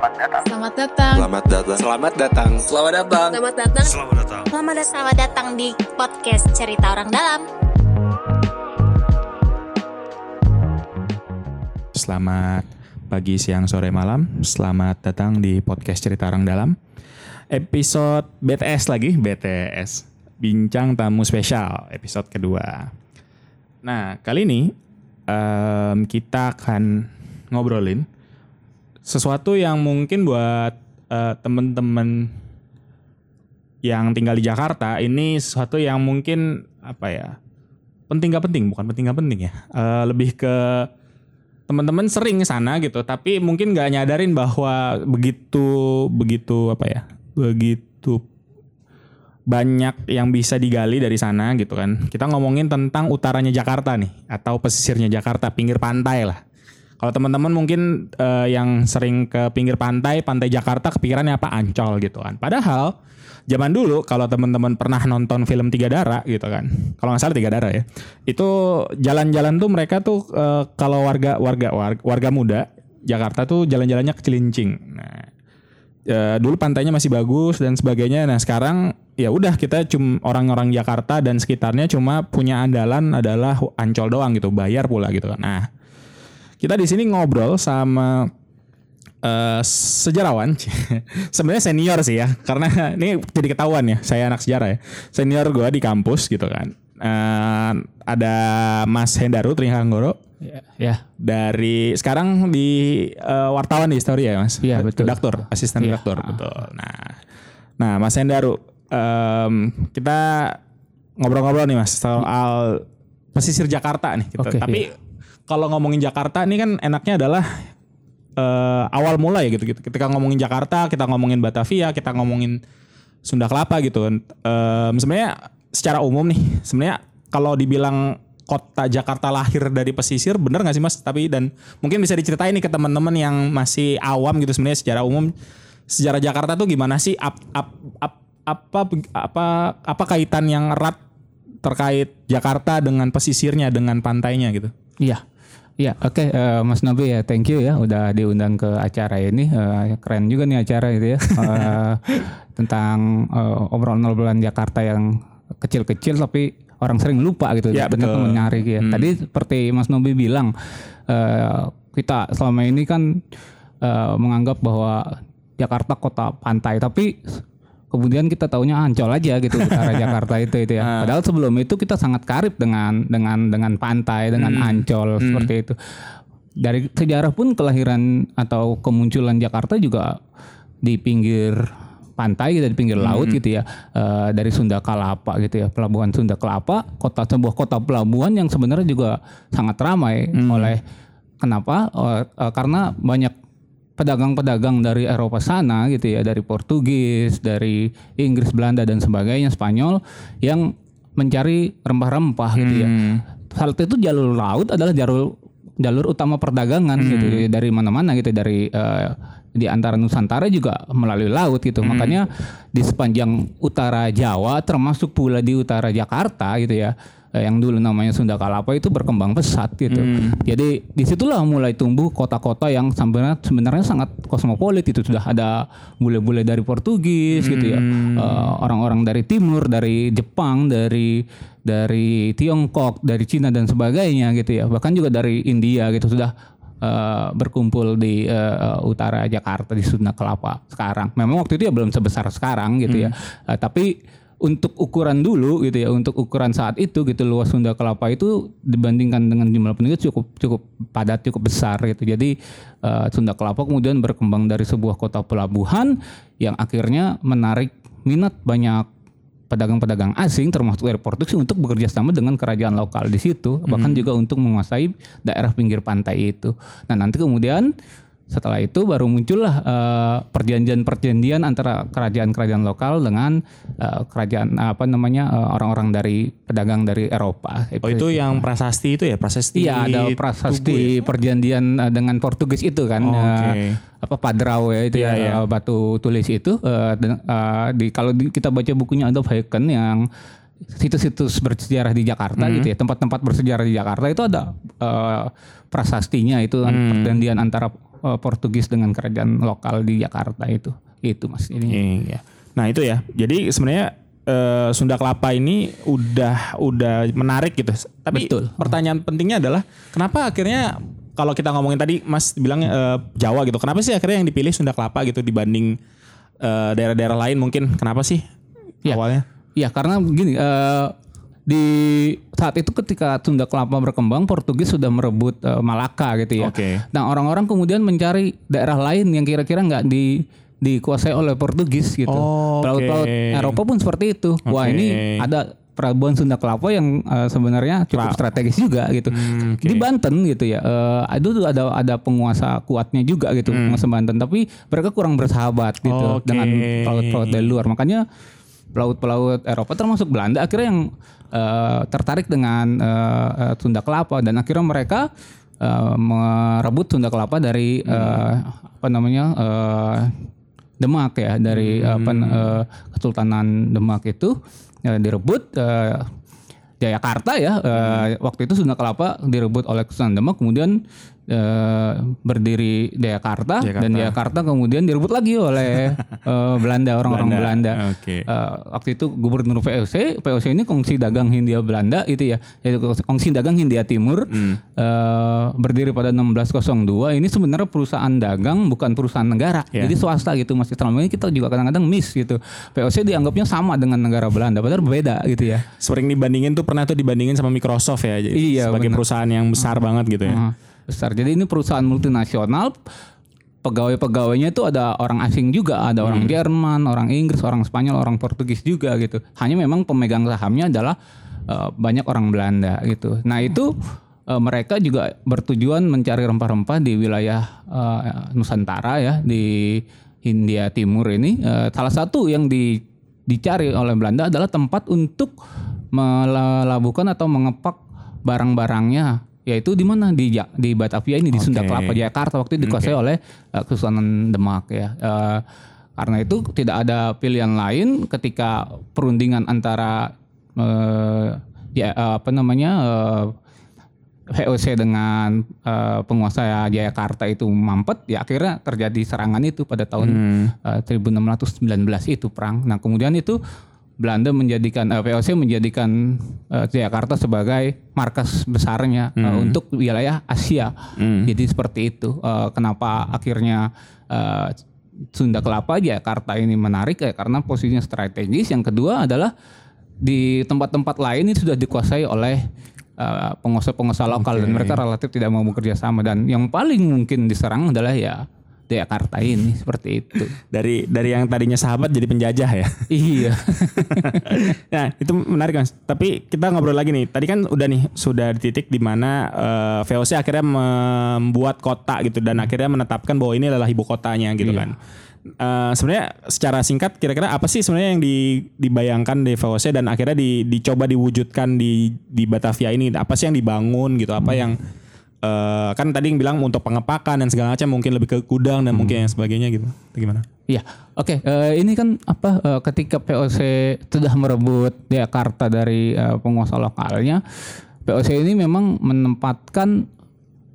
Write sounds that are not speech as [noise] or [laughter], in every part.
Selamat datang. Selamat datang. Selamat datang. Selamat datang. Selamat datang. Selamat datang. Selamat datang. Selamat datang. Selamat datang di podcast Cerita Orang Dalam. Selamat pagi, siang, sore, malam. Selamat datang di podcast Cerita Orang Dalam. Episode BTS lagi, BTS. Bincang tamu spesial, episode kedua. Nah, kali ini em, kita akan ngobrolin sesuatu yang mungkin buat eh, temen-temen yang tinggal di Jakarta ini sesuatu yang mungkin apa ya penting gak penting bukan penting gak penting ya Eh, lebih ke teman-teman sering sana gitu tapi mungkin nggak nyadarin bahwa begitu begitu apa ya begitu banyak yang bisa digali dari sana gitu kan. Kita ngomongin tentang utaranya Jakarta nih atau pesisirnya Jakarta pinggir pantai lah kalau teman-teman mungkin eh, yang sering ke pinggir pantai pantai Jakarta kepikirannya apa? Ancol gitu kan. Padahal zaman dulu kalau teman-teman pernah nonton film Tiga Dara gitu kan kalau nggak salah Tiga Dara ya itu jalan-jalan tuh mereka tuh eh, kalau warga warga warga, muda Jakarta tuh jalan-jalannya ke Cilincing. Nah eh, dulu pantainya masih bagus dan sebagainya. Nah sekarang ya udah kita cuma orang-orang Jakarta dan sekitarnya cuma punya andalan adalah Ancol doang gitu bayar pula gitu kan. Nah kita di sini ngobrol sama eh, sejarawan [laughs] sebenarnya senior sih ya karena [laughs] ini jadi ketahuan ya saya anak sejarah ya senior gue di kampus gitu kan Eh, ada Mas Hendaru Trihanggoro Ya, ya. dari sekarang di eh, wartawan di Story ya Mas Iya, betul. redaktur asisten Iya. redaktur betul nah nah Mas Hendaru em, kita ngobrol-ngobrol nih Mas soal pesisir Jakarta nih gitu. Oke, tapi kalau ngomongin Jakarta ini kan enaknya adalah eh, awal mula ya gitu gitu. Ketika ngomongin Jakarta, kita ngomongin Batavia, kita ngomongin Sunda Kelapa gitu. Em, sebenarnya secara umum nih, sebenarnya kalau dibilang kota Jakarta lahir dari pesisir, bener nggak sih Mas? Tapi dan mungkin bisa diceritain nih ke teman-teman yang masih awam gitu sebenarnya secara umum sejarah Jakarta tuh gimana sih? Ap, ap, ap, apa apa apa kaitan yang erat terkait Jakarta dengan pesisirnya dengan pantainya gitu? Iya. Iya, oke eh, Mas Nobi ya, thank you ya udah diundang ke acara ini. Eh, keren juga nih acara itu ya. [laughs] Eh, tentang eh, obrolan-obrolan Jakarta yang kecil-kecil tapi orang sering lupa gitu. Ya, betul. menarik ya. Hmm. Tadi seperti Mas Nobi bilang eh, kita selama ini kan eh, menganggap bahwa Jakarta kota pantai, tapi kemudian kita taunya Ancol aja gitu utara [laughs] Jakarta itu itu ya. Padahal sebelum itu kita sangat karib dengan dengan dengan pantai, dengan Ancol seperti itu. Dari sejarah pun kelahiran atau kemunculan Jakarta juga di pinggir pantai gitu, di pinggir laut gitu ya. Eh, dari Sunda Kelapa gitu ya. Pelabuhan Sunda Kelapa, kota sebuah kota pelabuhan yang sebenarnya juga sangat ramai oleh kenapa? Eh, karena banyak pedagang-pedagang dari Eropa sana gitu ya, dari Portugis, dari Inggris, Belanda dan sebagainya, Spanyol yang mencari rempah-rempah gitu ya. Saat itu jalur laut adalah jalur jalur utama perdagangan gitu ya, dari mana-mana gitu dari eh, di antara Nusantara juga melalui laut gitu. Makanya di sepanjang utara Jawa termasuk pula di utara Jakarta gitu ya eh, yang dulu namanya Sunda Kelapa itu berkembang pesat gitu. Jadi di situlah mulai tumbuh kota-kota yang sebenarnya sebenarnya sangat kosmopolit itu. Sudah ada bule-bule dari Portugis gitu ya, Eh, orang-orang dari timur, dari Jepang, dari dari Tiongkok, dari Cina dan sebagainya gitu ya, bahkan juga dari India gitu. Sudah eh, berkumpul di eh, utara Jakarta di Sunda Kelapa sekarang. Memang waktu itu ya belum sebesar sekarang gitu ya, Eh, tapi untuk ukuran dulu gitu ya, untuk ukuran saat itu gitu luas Sunda Kelapa itu dibandingkan dengan jumlah penduduk cukup cukup padat, cukup besar gitu. Jadi eh, Sunda Kelapa kemudian berkembang dari sebuah kota pelabuhan yang akhirnya menarik minat banyak pedagang-pedagang asing termasuk dari Portugis untuk bekerja sama dengan kerajaan lokal di situ bahkan juga untuk menguasai daerah pinggir pantai itu. Nah nanti kemudian setelah itu baru muncullah eh, perjanjian-perjanjian antara kerajaan-kerajaan lokal dengan eh, kerajaan apa namanya eh, orang-orang dari pedagang dari Eropa. Oh itu yang prasasti itu ya prasasti. Iya ada prasasti perjanjian eh, dengan Portugis itu kan Oh, oke. apa Padrau ya itu Iya, ya eh, batu tulis itu dan, eh, di kalau di- kita baca bukunya Adolf Heiken yang situs-situs bersejarah di Jakarta Hmm. gitu ya tempat-tempat bersejarah di Jakarta itu ada eh, prasastinya itu kan perjanjian antara eh, Portugis dengan kerajaan lokal di Jakarta itu. Itu Mas ini. Iya. Nah itu ya. Jadi sebenarnya eh, Sunda Kelapa ini udah udah menarik gitu. Tapi Betul. pertanyaan pentingnya adalah kenapa akhirnya kalau kita ngomongin tadi Mas bilang eh, Jawa gitu. Kenapa sih akhirnya yang dipilih Sunda Kelapa gitu dibanding daerah-daerah lain mungkin? Kenapa sih Ya. awalnya? Ya karena begini eh, di saat itu ketika Sunda Kelapa berkembang Portugis sudah merebut eh, Malaka gitu ya. Oke. Nah orang-orang kemudian mencari daerah lain yang kira-kira nggak di dikuasai oleh Portugis gitu. Oh, Pelaut-pelaut oke. Eropa pun seperti itu. Wah Oke. ini ada pelabuhan Sunda Kelapa yang eh, sebenarnya cukup strategis juga gitu. Hmm, oke. Di Banten gitu ya. eh, itu tuh ada ada penguasa kuatnya juga gitu penguasa Banten. Tapi mereka kurang bersahabat gitu Hmm. Oke. dengan pelaut-pelaut dari luar. Makanya pelaut-pelaut Eropa termasuk Belanda akhirnya yang eh, tertarik dengan eh, eh, Sunda Kelapa. Dan akhirnya mereka eh, merebut Sunda Kelapa dari eh, apa namanya eh, Demak ya. Dari apa eh, Kesultanan Demak itu eh, direbut eh, Jayakarta ya. Eh, waktu itu Sunda Kelapa direbut oleh Kesultanan Demak. Kemudian eh, berdiri Jayakarta, Jakarta. dan Jayakarta kemudian direbut lagi oleh [laughs] eh, Belanda orang-orang Belanda. Oke. Eh, waktu itu gubernur VOC, VOC ini kongsi dagang Hindia Belanda itu ya, yaitu kongsi dagang Hindia Timur Hmm. eh, berdiri pada 1602. Ini sebenarnya perusahaan dagang bukan perusahaan negara, Ya. jadi swasta gitu Mas. Selama ini kita juga kadang-kadang miss gitu. VOC dianggapnya sama dengan negara Belanda, padahal berbeda gitu ya. Sering dibandingin tuh pernah tuh dibandingin sama Microsoft ya. Jadi Iya, sebagai benar. perusahaan yang besar banget gitu ya. Nah, besar. Jadi ini perusahaan multinasional. Pegawai-pegawainya itu ada orang asing juga, ada orang Jerman, orang Inggris, orang Spanyol, orang Portugis juga gitu. Hanya memang pemegang sahamnya adalah eh, banyak orang Belanda gitu. Nah itu eh, mereka juga bertujuan mencari rempah-rempah di wilayah eh, Nusantara ya di Hindia Timur ini. Eh, salah satu yang di, dicari oleh Belanda adalah tempat untuk melabuhkan atau mengepak barang-barangnya yaitu di mana di di Batavia ini di Sunda. Kelapa Jakarta waktu itu dikuasai oleh uh, Kesultanan Demak ya. Uh, karena itu tidak ada pilihan lain ketika perundingan antara uh, ya uh, apa namanya uh, VOC dengan uh, penguasa Jayakarta itu mampet ya akhirnya terjadi serangan itu pada tahun uh, 1619 itu perang. Nah, kemudian itu Belanda menjadikan eh, VOC menjadikan eh, Jakarta sebagai markas besarnya eh, untuk wilayah Asia. Jadi seperti itu. Eh, kenapa akhirnya eh, Sunda Kelapa Jakarta ini menarik ya karena posisinya strategis. Yang kedua adalah di tempat-tempat lain ini sudah dikuasai oleh eh, pengusaha-pengusaha lokal dan mereka relatif tidak mau bekerja sama dan yang paling mungkin diserang adalah ya Jakarta ini seperti itu. Dari dari yang tadinya sahabat jadi penjajah ya. [laughs] iya. [laughs] nah itu menarik mas. Tapi kita ngobrol lagi nih. Tadi kan udah nih sudah di titik di mana eh, VOC akhirnya membuat kota gitu dan akhirnya menetapkan bahwa ini adalah ibu kotanya gitu kan. Eh, sebenarnya secara singkat kira-kira apa sih sebenarnya yang di- dibayangkan di VOC dan akhirnya di- dicoba diwujudkan di di Batavia ini apa sih yang dibangun gitu apa yang eh, kan tadi yang bilang untuk pengepakan dan segala macam mungkin lebih ke gudang dan mungkin yang sebagainya gitu Atau gimana? Iya, oke. eh, ini kan apa eh, ketika POC sudah merebut Jakarta dari eh, penguasa lokalnya, POC ini memang menempatkan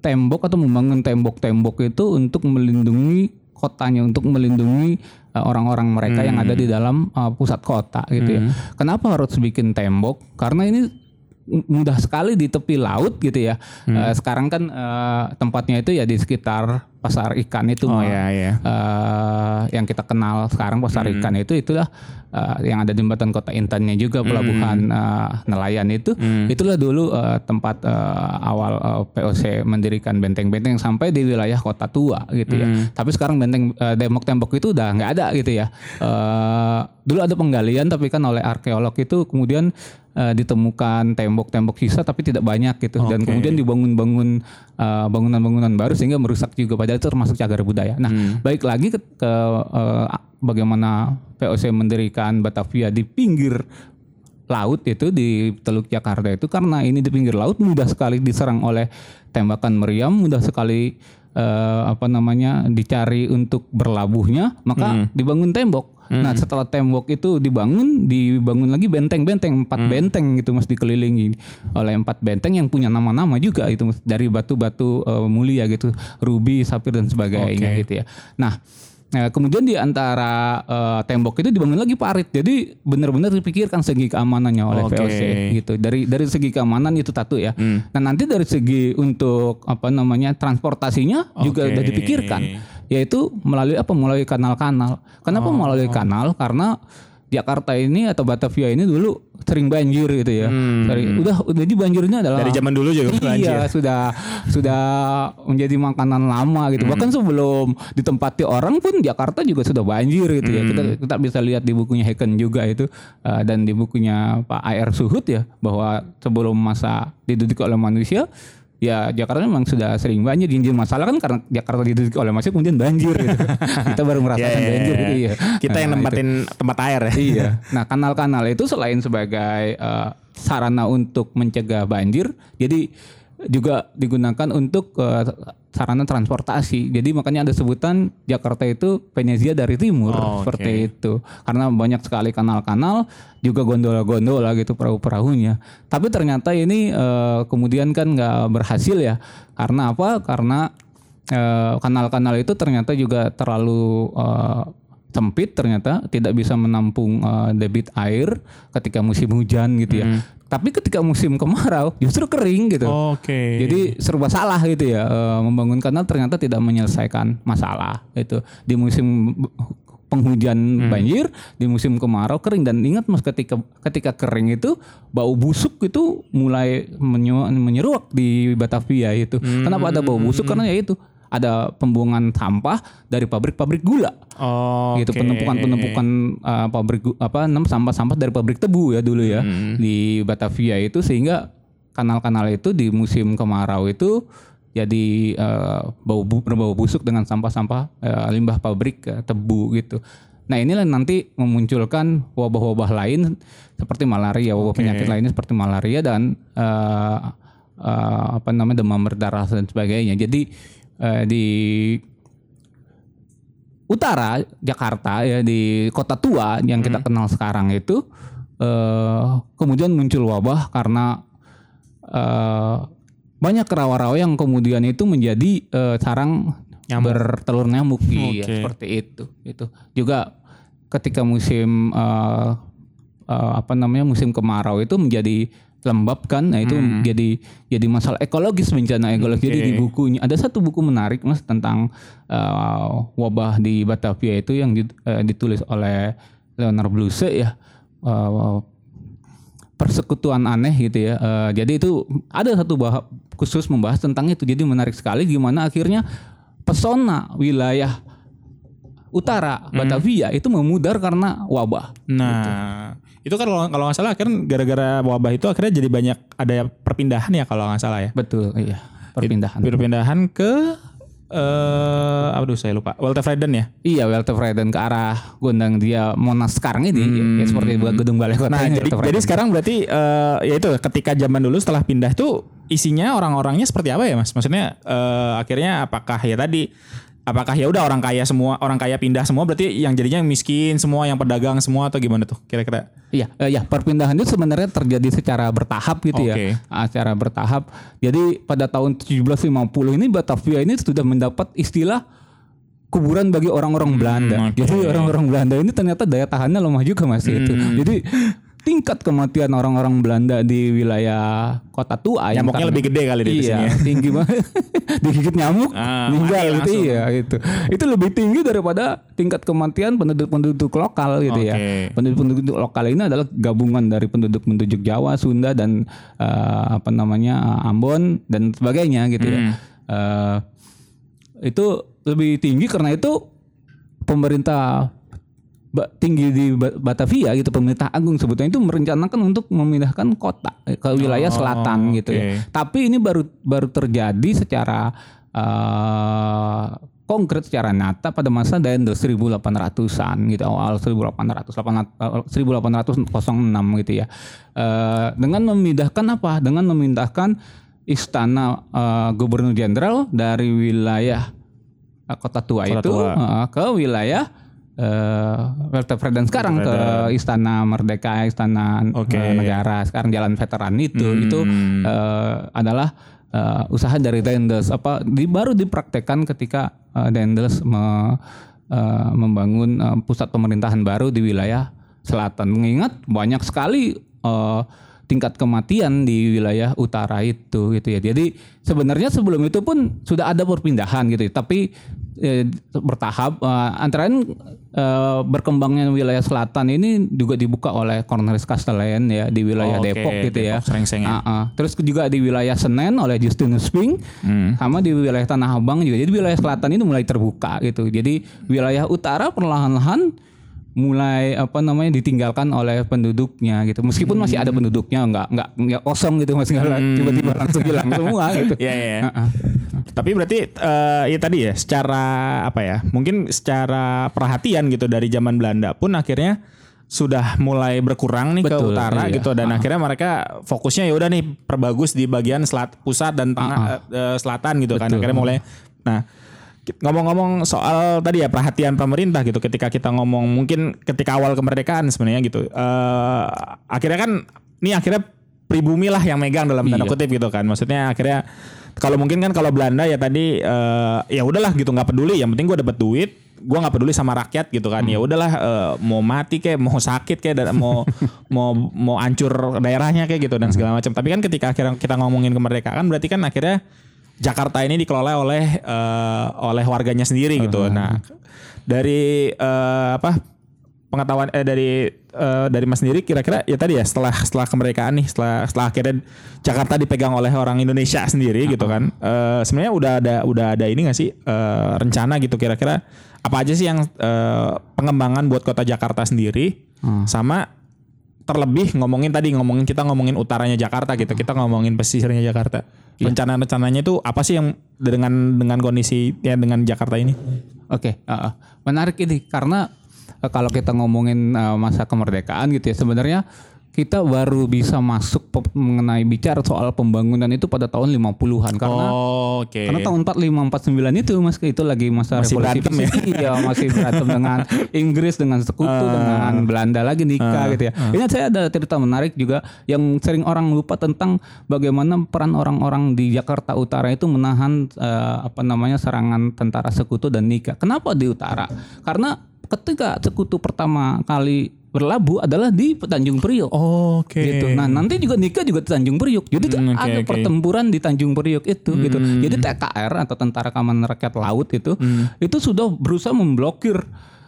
tembok atau membangun tembok-tembok itu untuk melindungi kotanya, untuk melindungi orang-orang mereka yang ada di dalam eh, pusat kota gitu ya. Kenapa harus bikin tembok? Karena ini mudah sekali di tepi laut gitu ya. Eh, sekarang kan eh, tempatnya itu ya di sekitar pasar ikan itu Oh Mal. ya ya. eh, yang kita kenal sekarang pasar ikan itu itulah eh, yang ada di jembatan kota Intannya juga pelabuhan eh, nelayan itu. Itulah dulu eh, tempat eh, awal eh, POC mendirikan benteng-benteng sampai di wilayah kota tua gitu ya. Tapi sekarang benteng eh, tembok-tembok itu udah nggak ada gitu ya. Eh, dulu ada penggalian tapi kan oleh arkeolog itu kemudian ditemukan tembok-tembok sisa tapi tidak banyak gitu. Dan Oke. kemudian dibangun-bangun eh, bangunan-bangunan baru sehingga merusak juga padahal itu termasuk cagar budaya. Nah, baik lagi ke, ke, eh, bagaimana VOC mendirikan Batavia di pinggir laut itu di Teluk Jakarta itu karena ini di pinggir laut mudah sekali diserang oleh tembakan meriam, mudah sekali eh, apa namanya dicari untuk berlabuhnya, maka dibangun tembok. Nah setelah tembok itu dibangun, dibangun lagi benteng-benteng empat benteng gitu mas dikelilingi oleh empat benteng yang punya nama-nama juga itu mas dari batu-batu eh, mulia gitu, ruby, sapir dan sebagainya Oke. gitu ya. Nah Nah, kemudian di antara eh, tembok itu dibangun lagi parit. Jadi benar-benar dipikirkan segi keamanannya oleh Oke. VOC gitu. Dari dari segi keamanan itu satu ya. Nah, nanti dari segi untuk apa namanya transportasinya juga Oke. udah dipikirkan yaitu melalui apa? Melalui kanal-kanal. Kenapa Oh. melalui kanal? Karena Jakarta ini atau Batavia ini dulu sering banjir gitu ya. Dari, udah udah jadi banjirnya adalah Hmm. Dari zaman dulu juga [laughs] banjir. Iya, sudah sudah menjadi makanan lama gitu. Bahkan sebelum ditempati orang pun Jakarta juga sudah banjir gitu ya. Kita kita bisa lihat di bukunya Haken juga itu uh, dan di bukunya Pak AR Suhut ya bahwa sebelum masa diduduki oleh manusia Ya Jakarta memang sudah sering banjir Jadi masalah kan karena Jakarta diduduki oleh manusia kemudian banjir gitu. [laughs] Kita baru merasakan Iya, iya, banjir iya. gitu ya. Kita yang Nah, itu. nempatin tempat air ya. Iya. [laughs] Nah, kanal-kanal itu selain sebagai eh, sarana untuk mencegah banjir, jadi juga digunakan untuk eh, sarana transportasi. Jadi makanya ada sebutan Jakarta itu Venezia dari timur Oh, seperti oke. itu. Karena banyak sekali kanal-kanal, juga gondola-gondola gitu perahu-perahunya. Tapi ternyata ini eh, kemudian kan nggak berhasil ya. Karena apa? Karena eh, kanal-kanal itu ternyata juga terlalu eh, sempit ternyata tidak bisa menampung eh, debit air ketika musim hujan gitu ya. Tapi ketika musim kemarau [laughs] justru kering gitu. Oke. Jadi serba salah gitu ya eh, membangun kanal ternyata tidak menyelesaikan masalah itu di musim penghujan banjir di musim kemarau kering. Dan ingat mas ketika ketika kering itu bau busuk itu mulai menyeruak di Batavia itu kenapa ada bau busuk? Karena ya itu ada pembuangan sampah dari pabrik-pabrik gula Oh, gitu penumpukan-penumpukan uh, pabrik gu- apa nam sampah-sampah dari pabrik tebu ya dulu ya di Batavia itu sehingga kanal-kanal itu di musim kemarau itu jadi uh, bau bu- berbau busuk dengan sampah-sampah uh, limbah pabrik uh, tebu gitu. Nah inilah nanti memunculkan wabah-wabah lain seperti malaria, wabah Oke. penyakit lainnya seperti malaria dan uh, uh, apa namanya demam berdarah dan sebagainya. Jadi uh, di utara Jakarta ya di kota tua yang kita kenal sekarang itu eh kemudian muncul wabah karena eh banyak rawa-rawa yang kemudian itu menjadi eh, sarang Nyamuk. bertelur nyamuk iya Oke. seperti itu itu juga ketika musim eh, eh, apa namanya musim kemarau itu menjadi lembab kan nah itu jadi jadi masalah ekologis bencana ekologis. Jadi Oke. di bukunya ada satu buku menarik mas tentang eh, wabah di Batavia itu yang eh, ditulis oleh Leonard Bluse ya Eh, persekutuan aneh gitu ya. Eh, jadi itu ada satu bah- khusus membahas tentang itu. Jadi menarik sekali gimana akhirnya pesona wilayah utara Batavia itu memudar karena wabah. Nah, itu kan kalau kalau nggak salah akhirnya gara-gara wabah itu akhirnya jadi banyak ada perpindahan ya kalau nggak salah ya. betul iya perpindahan Perpindahan ke eh aduh saya lupa. Walter Freden ya. Iya, Walter Freden ke arah Gondang dia Monas sekarang ini ya, seperti buat gedung balai kota Nah, jadi, jadi sekarang berarti eh ya itu ketika zaman dulu setelah pindah tuh isinya orang-orangnya seperti apa ya, Mas? Maksudnya eh, akhirnya apakah ya tadi apakah ya udah orang kaya semua, orang kaya pindah semua berarti yang jadinya yang miskin semua, yang pedagang semua atau gimana tuh kira-kira? Iya, eh, ya perpindahan itu sebenarnya terjadi secara bertahap gitu Oke. ya. Ah, secara bertahap. Jadi pada tahun 1750 ini Batavia ini sudah mendapat istilah kuburan bagi orang-orang Belanda. Hmm, oke. Jadi orang-orang Belanda ini ternyata daya tahannya lemah juga Mas itu. Hmm. Jadi tingkat kematian orang-orang Belanda di wilayah kota tua yang Nyamuknya lebih gede kali di iya, sini ya. [laughs] tinggi banget. [laughs] Digigit nyamuk, Ah, meninggal gitu langsung. iya itu. Itu lebih tinggi daripada tingkat kematian penduduk-penduduk lokal gitu ya. Oke. Penduduk-penduduk lokal ini adalah gabungan dari penduduk-penduduk Jawa, Sunda dan eh, apa namanya Ambon dan sebagainya gitu ya. Eh, itu lebih tinggi karena itu pemerintah tinggi di Ba- Batavia gitu pemerintah agung sebetulnya itu merencanakan untuk memindahkan kota eh, ke wilayah Oh, selatan gitu ya. Tapi ini baru baru terjadi secara eh, konkret secara nyata pada masa Daendel 1800-an gitu awal 1800 1800 1806 gitu ya. Eh, dengan memindahkan apa? Dengan memindahkan istana eh, gubernur jenderal dari wilayah eh, kota tua Kota itu tua. eh, ke wilayah eh Vertebredan sekarang ke Istana Merdeka, Istana eh, Oke. Negara, sekarang Jalan Veteran itu Hmm. itu eh, adalah eh, usaha dari Dendels apa di, baru dipraktekkan ketika eh, Dendels me- eh, membangun eh, pusat pemerintahan baru di wilayah selatan. Mengingat banyak sekali eh, tingkat kematian di wilayah utara itu gitu ya. Jadi sebenarnya sebelum itu pun sudah ada perpindahan gitu ya. Tapi eh, bertahap eh, antara lain eh, berkembangnya wilayah selatan ini juga dibuka oleh Cornelis Castellan ya di wilayah Oh, oke. Depok gitu ya. Depok, ya. Ah, ah. Terus juga di wilayah Senen oleh Justinus Pink, Hmm. sama di wilayah Tanah Abang juga. Jadi wilayah selatan ini mulai terbuka gitu. Jadi wilayah utara perlahan-lahan mulai apa namanya ditinggalkan oleh penduduknya gitu. Meskipun masih ada penduduknya, nggak nggak nggak kosong gitu masih nggak tiba-tiba langsung hilang semua [laughs] gitu. Ah, ah. Tapi berarti eh, ya tadi ya secara apa ya? Mungkin secara perhatian gitu dari zaman Belanda pun akhirnya sudah mulai berkurang nih ke Betul, utara iya. gitu dan akhirnya mereka fokusnya ya udah nih perbagus di bagian selat pusat dan tengah eh, selatan gitu kan Betul. akhirnya mulai nah ngomong-ngomong soal tadi ya perhatian pemerintah gitu ketika kita ngomong mungkin ketika awal kemerdekaan sebenarnya gitu. Eh akhirnya kan ini akhirnya pribumi lah yang megang dalam tanda Iya. kutip gitu kan. Maksudnya akhirnya kalau mungkin kan kalau Belanda ya tadi eh, ya udahlah gitu nggak peduli. Yang penting gue dapat duit gue nggak peduli sama rakyat gitu kan. Ya udahlah eh, mau mati kayak mau sakit kayak dan mau [laughs] mau mau hancur daerahnya kayak gitu dan segala macam. Tapi kan ketika akhirnya kita ngomongin kemerdekaan berarti kan akhirnya Jakarta ini dikelola oleh eh, oleh warganya sendiri gitu. Nah dari eh, apa pengetahuan eh dari eh, dari Mas sendiri kira-kira ya tadi ya setelah setelah kemerdekaan nih setelah setelah akhirnya Jakarta dipegang oleh orang Indonesia sendiri gitu kan eh, sebenarnya udah ada udah ada ini nggak sih eh, rencana gitu kira-kira apa aja sih yang eh, pengembangan buat kota Jakarta sendiri sama terlebih ngomongin tadi ngomongin kita ngomongin utaranya Jakarta gitu kita ngomongin pesisirnya Jakarta rencana-rencananya itu apa sih yang dengan dengan kondisi ya dengan Jakarta ini Oke, uh, uh. menarik ini karena uh, kalau kita ngomongin uh, masa kemerdekaan gitu ya sebenarnya kita baru bisa masuk mengenai bicara soal pembangunan itu pada tahun 50-an karena Oh, oke karena tahun 45 49 itu Mas itu lagi masa Masih revolusi berantem ya? Iya, masih berantem dengan [laughs] Inggris dengan sekutu dengan Belanda lagi nikah gitu ya. Ini saya ada cerita menarik juga yang sering orang lupa tentang bagaimana peran orang-orang di Jakarta Utara itu menahan eh, apa namanya serangan tentara sekutu dan nikah. Kenapa di utara? Karena ketika sekutu pertama kali berlabuh adalah di Tanjung Priok Oke. gitu. Nah nanti juga nikah juga di Tanjung Priok. Jadi Hmm, oke, ada oke. pertempuran di Tanjung Priok itu gitu. Jadi TKR atau Tentara Keamanan Rakyat Laut itu Hmm. itu sudah berusaha memblokir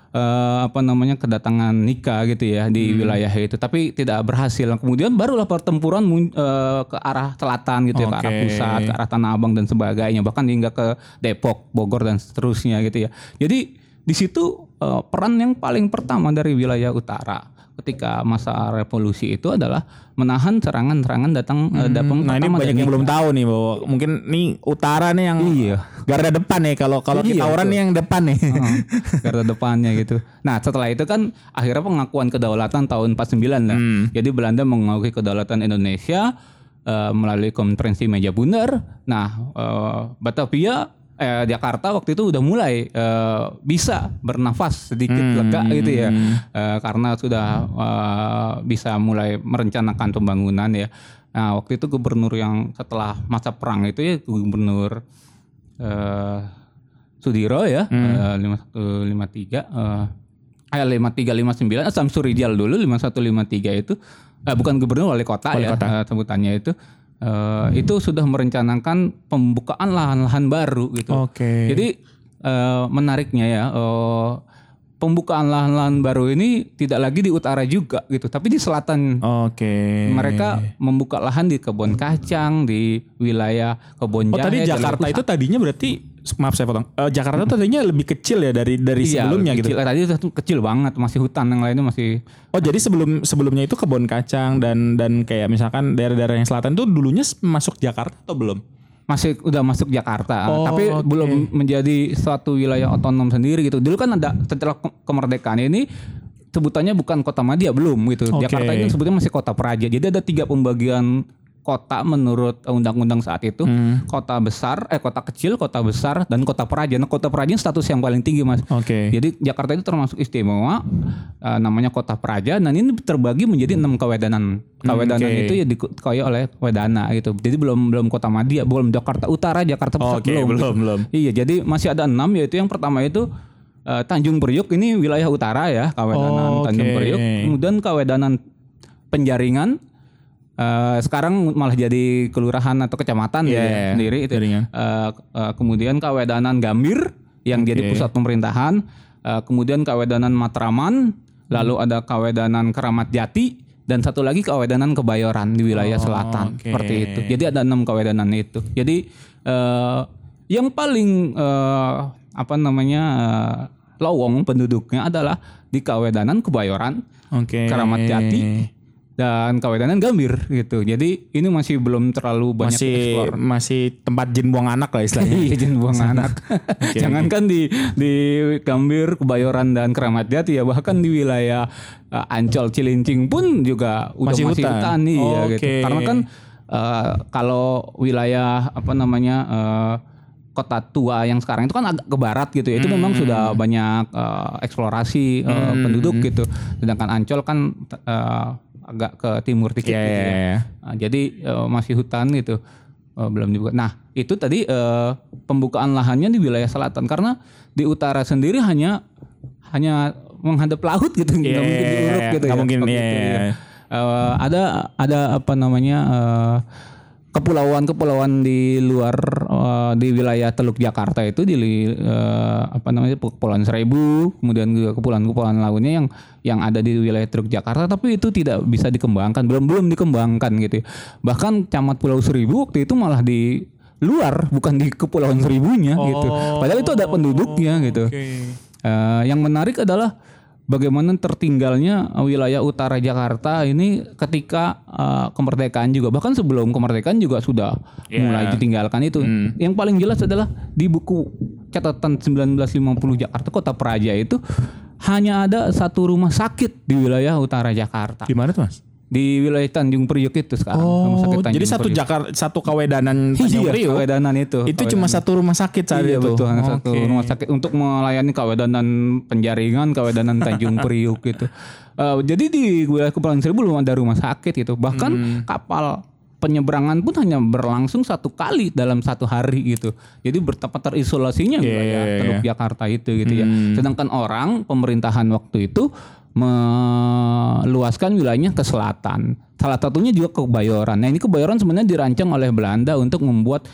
eh, apa namanya kedatangan nikah gitu ya di Hmm. wilayah itu. Tapi tidak berhasil. Kemudian barulah pertempuran mun- eh, ke arah selatan gitu ya, ke arah pusat, ke arah Tanah Abang dan sebagainya. Bahkan hingga ke Depok, Bogor dan seterusnya gitu ya. Jadi di situ eh, peran yang paling pertama dari wilayah utara ketika masa revolusi itu adalah menahan serangan-serangan datang eh, datang Nah ini banyak yang belum tahu nih bahwa mungkin nih utara nih yang Iya. garda depan nih kalau kalau Iya, kita orang betul. nih yang depan nih. Heeh, [laughs] garda depannya gitu. Nah setelah itu kan akhirnya pengakuan kedaulatan tahun 49 lah. Hmm. Jadi Belanda mengakui kedaulatan Indonesia eh, melalui konferensi meja bundar. Nah eh, Batavia eh, Jakarta waktu itu udah mulai eh, bisa bernafas sedikit Hmm. lega gitu ya. Eh, karena sudah eh, bisa mulai merencanakan pembangunan ya. Nah waktu itu gubernur yang setelah masa perang itu ya gubernur eh Sudiro ya Hmm. eh, 5153 eh eh 5359 eh, Samsuri Rijal dulu 5153 itu eh, bukan gubernur wali kota Wali ya kota. eh, sebutannya itu eh, itu sudah merencanakan pembukaan lahan-lahan baru gitu. Oke. Jadi eh, menariknya ya eh, pembukaan lahan-lahan baru ini tidak lagi di utara juga gitu, tapi di selatan Oke. mereka membuka lahan di kebun kacang di wilayah kebun Oh jahe tadi Jalan Jakarta itu tadinya berarti maaf saya potong. Eh, Jakarta itu tadinya lebih kecil ya dari dari Iya, sebelumnya gitu. kecil. Tadi itu kecil banget, masih hutan yang lainnya masih Oh jadi sebelum sebelumnya itu kebun kacang dan dan kayak misalkan daerah-daerah yang selatan tuh dulunya masuk Jakarta atau belum? masih udah masuk Jakarta, Oh, tapi oke. belum menjadi suatu wilayah otonom sendiri gitu. Dulu kan ada setelah ke- kemerdekaan ini sebutannya bukan kota Madia belum gitu. Oke. Jakarta ini sebutnya masih kota Praja. Jadi ada tiga pembagian kota menurut undang-undang saat itu Hmm. kota besar, eh kota kecil, kota besar dan kota peraja. Nah, kota peraja status yang paling tinggi mas. Oke. Jadi Jakarta itu termasuk istimewa, eh, namanya kota peraja. Dan ini terbagi menjadi enam kewedanan. Kewedanan oke. itu ya dikuasai oleh wedana gitu. Jadi belum belum kota Madia, belum Jakarta Utara, Jakarta Pusat Oke, belum. belum, belum. Iya, jadi masih ada enam yaitu yang pertama itu eh, Tanjung Priuk ini wilayah utara ya, Kawedanan Oke. Tanjung Priuk. Kemudian Kawedanan Penjaringan eh, sekarang malah jadi kelurahan atau kecamatan Iya, ya sendiri itu. Eh, eh, kemudian Kawedanan Gambir yang jadi Oke. pusat pemerintahan, Eh, kemudian Kawedanan Matraman, lalu ada Kawedanan Keramat Jati dan satu lagi Kawedanan Kebayoran di wilayah Oh, selatan oke. seperti itu. Jadi ada enam Kawedanan itu. Jadi eh, yang paling eh, apa namanya eh, lowong penduduknya adalah di Kawedanan Kebayoran, Oke. Keramat Jati dan Kawedanan Gambir gitu. Jadi ini masih belum terlalu banyak masih eksplor. masih tempat jin buang anak lah istilahnya. [laughs] Iya jangan buang [laughs] anak. Oke, Jangankan di di Gambir, Kebayoran dan Keramat Jati ya bahkan di wilayah uh, Ancol, Cilincing pun juga udah Masih masih, hutan. hutan, iya gitu. Oke. Karena kan uh, kalau wilayah apa namanya uh, kota tua yang sekarang itu kan agak ke barat gitu ya. Itu memang Hmm. sudah banyak uh, eksplorasi uh, penduduk gitu. Sedangkan Ancol kan uh, agak ke timur dikit Iya, gitu iya, ya. iya. Nah, jadi eh, masih hutan gitu Eh, belum dibuka. Nah itu tadi eh, pembukaan lahannya di wilayah selatan karena di utara sendiri hanya hanya menghadap laut gitu nggak Iya, mungkin diuruk gitu nggak ya. mungkin, seperti iya, itu, iya. ya. Eh, ada ada apa namanya eh, kepulauan-kepulauan di luar eh, di wilayah Teluk Jakarta itu di eh, apa namanya Kepulauan Seribu, kemudian juga kepulauan-kepulauan lainnya yang yang ada di wilayah Teluk Jakarta tapi itu tidak bisa dikembangkan, belum belum dikembangkan gitu. ya. Bahkan Camat Pulau Seribu waktu itu malah di luar bukan di Kepulauan Seribunya gitu. Padahal itu ada penduduknya gitu. Oke. Eh, yang menarik adalah bagaimana tertinggalnya wilayah utara Jakarta ini ketika eh, kemerdekaan juga bahkan sebelum kemerdekaan juga sudah Ya. mulai ditinggalkan itu. Yang paling jelas adalah di buku catatan 1950 Jakarta Kota Praja itu hanya ada satu rumah sakit di wilayah utara Jakarta. Di mana tuh mas? Di wilayah Tanjung Priok itu sekarang rumah sakit Oh, Tanjung jadi satu Priok. Jakarta, satu Kawedanan Tanjung Iya, Priok. Kawedanan itu. Itu cuma satu rumah sakit saat iya, itu. betul, hanya satu Oke. rumah sakit untuk melayani kawedanan penjaringan, kawedanan Tanjung [laughs] Priuk gitu. Eh, jadi di wilayah Kepulauan Seribu belum ada rumah sakit gitu. Bahkan Hmm. kapal penyeberangan pun hanya berlangsung satu kali dalam satu hari gitu. Jadi betapa terisolasinya Iya, wilayah iya, iya. Teluk Jakarta itu gitu ya. Hmm. Sedangkan orang pemerintahan waktu itu meluaskan wilayahnya ke selatan. Salah satunya juga ke Kebayoran. Nah ini Kebayoran sebenarnya dirancang oleh Belanda untuk membuat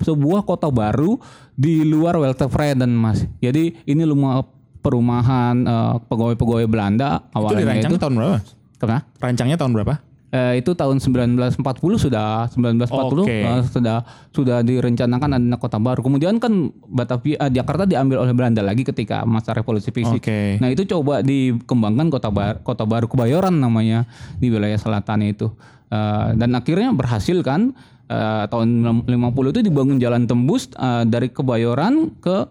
sebuah, kota baru di luar Weltevreden mas. Jadi ini rumah perumahan eh, pegawai-pegawai Belanda Itu awalnya dirancang itu. tahun berapa? Kenapa? Rancangnya tahun berapa? Eh, itu tahun 1940 sudah 1940 Oke. eh, sudah sudah direncanakan ada kota baru. Kemudian kan Batavia eh, Jakarta diambil oleh Belanda lagi ketika masa revolusi fisik. Oke. Nah, itu coba dikembangkan kota baru kota baru Kebayoran namanya di wilayah selatan itu. Eh, dan akhirnya berhasil kan eh, tahun 50 itu dibangun jalan tembus eh, dari Kebayoran ke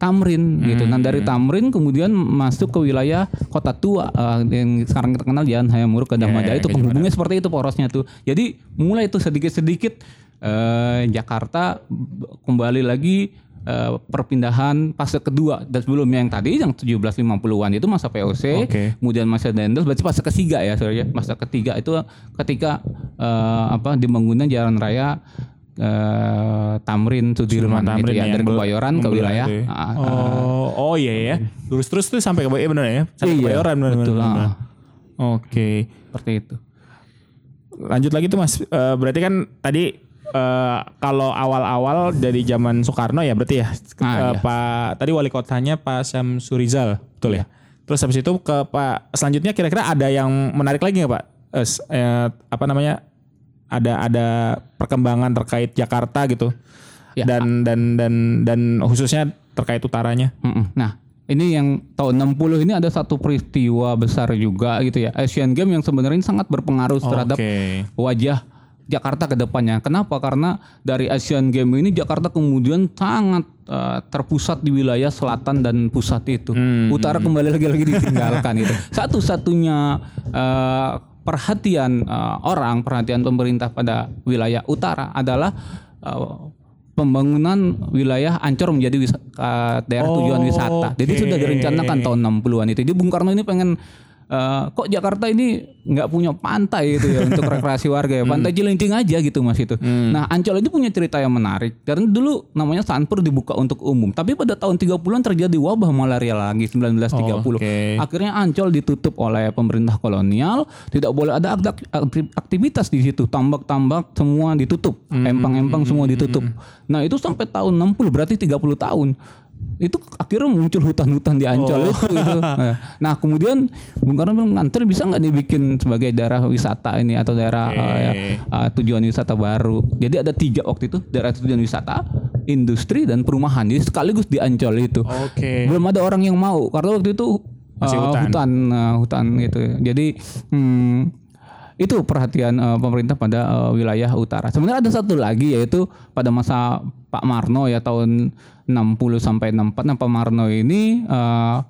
Tamrin gitu. Nah dari Tamrin kemudian masuk ke wilayah kota tua eh, yang sekarang kita kenal Jalan Hayamuruk ke Dhammaja itu Gajah penghubungnya seperti itu porosnya tuh. Jadi mulai itu sedikit-sedikit eh, Jakarta kembali lagi eh, perpindahan fase kedua dan sebelumnya yang tadi yang 1750-an itu masa VOC, Oke. kemudian masa Dendels berarti fase ketiga ya sorry ya. Masa ketiga itu ketika eh, apa dibangunnya jalan raya eh, Tamrin Sudirman, gitu Tamrin ya yang dari Kebayoran ke wilayah ya. ah, ah, Oh, oh iya ya. Lurus terus tuh sampai ke Iya benar ya? Sampai ke Kebayoran benar betul, benar. ah. Oke. seperti itu. Lanjut lagi tuh Mas. Eh, berarti kan tadi eh, kalau awal-awal dari zaman Soekarno ya berarti ya. Ah, Eh, iya. Pak tadi wali kotanya Pak Syamsurizal, betul ya? Terus habis itu ke Pak selanjutnya kira-kira ada yang menarik lagi nggak Pak? Eh, eh, apa namanya? Ada ada perkembangan terkait Jakarta gitu. Ya. Dan dan dan dan khususnya terkait utaranya. Nah, ini yang tahun 60 ini ada satu peristiwa besar juga gitu ya. Asian Games yang sebenarnya sangat berpengaruh terhadap Oke. wajah Jakarta ke depannya. Kenapa? Karena dari Asian Games ini Jakarta kemudian sangat eh, terpusat di wilayah selatan dan pusat itu. Hmm, Utara kembali lagi-lagi ditinggalkan [laughs] itu. Satu-satunya eh, perhatian eh, orang, perhatian pemerintah pada wilayah utara adalah eh, pembangunan wilayah Ancol menjadi wisa- eh, daerah tujuan wisata. Jadi sudah direncanakan tahun 60-an itu. Jadi Bung Karno ini pengen eh, kok Jakarta ini nggak punya pantai gitu ya untuk rekreasi warga ya. Pantai Cilincing aja gitu Mas itu. Nah, Ancol itu punya cerita yang menarik karena dulu namanya Sanpur dibuka untuk umum, tapi pada tahun 30-an terjadi wabah malaria lagi 1930. Oke. Akhirnya Ancol ditutup oleh pemerintah kolonial, tidak boleh ada akti- akti- aktivitas di situ, tambak-tambak semua ditutup, empang-empang semua ditutup. Nah, itu sampai tahun 60 berarti 30 tahun. Itu akhirnya muncul hutan-hutan di Ancol itu, itu. [laughs] Nah, kemudian Bung Karno bilang nganter bisa nggak dibikin sebagai daerah wisata ini atau daerah eh, ya, eh, tujuan wisata baru. Jadi ada tiga waktu itu daerah tujuan wisata, industri dan perumahan. Jadi sekaligus di Ancol itu. Oke. Belum ada orang yang mau karena waktu itu Masih uh, hutan. hutan, uh, hutan gitu. Jadi hmm, itu perhatian uh, pemerintah pada uh, wilayah utara. Sebenarnya ada satu lagi yaitu pada masa Pak Marno ya tahun 60 sampai 64. Nah, Pak Marno ini uh,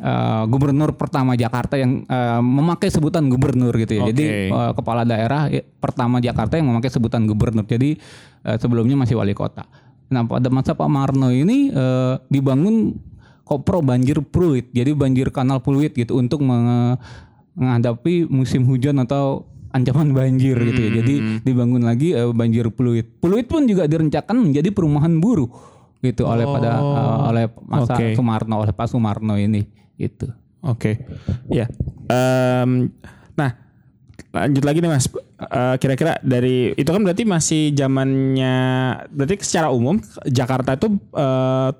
uh, gubernur pertama Jakarta yang uh, memakai sebutan gubernur gitu ya. Jadi Oke. uh, kepala daerah pertama Jakarta yang memakai sebutan gubernur. Jadi uh, sebelumnya masih wali kota. Nah pada masa Pak Marno ini uh, dibangun kopro banjir fluid. Jadi banjir kanal fluid gitu untuk menge- menghadapi musim hujan atau ancaman banjir gitu ya. Jadi dibangun lagi uh, banjir fluid. Fluid pun juga direncanakan menjadi perumahan buruh gitu oleh pada uh, oleh masa oke. Sumarno oleh Pak Sumarno ini gitu. Oke, ya. Em, nah, lanjut lagi nih mas. Eh, Kira-kira dari itu kan berarti masih zamannya, berarti secara umum Jakarta itu eh,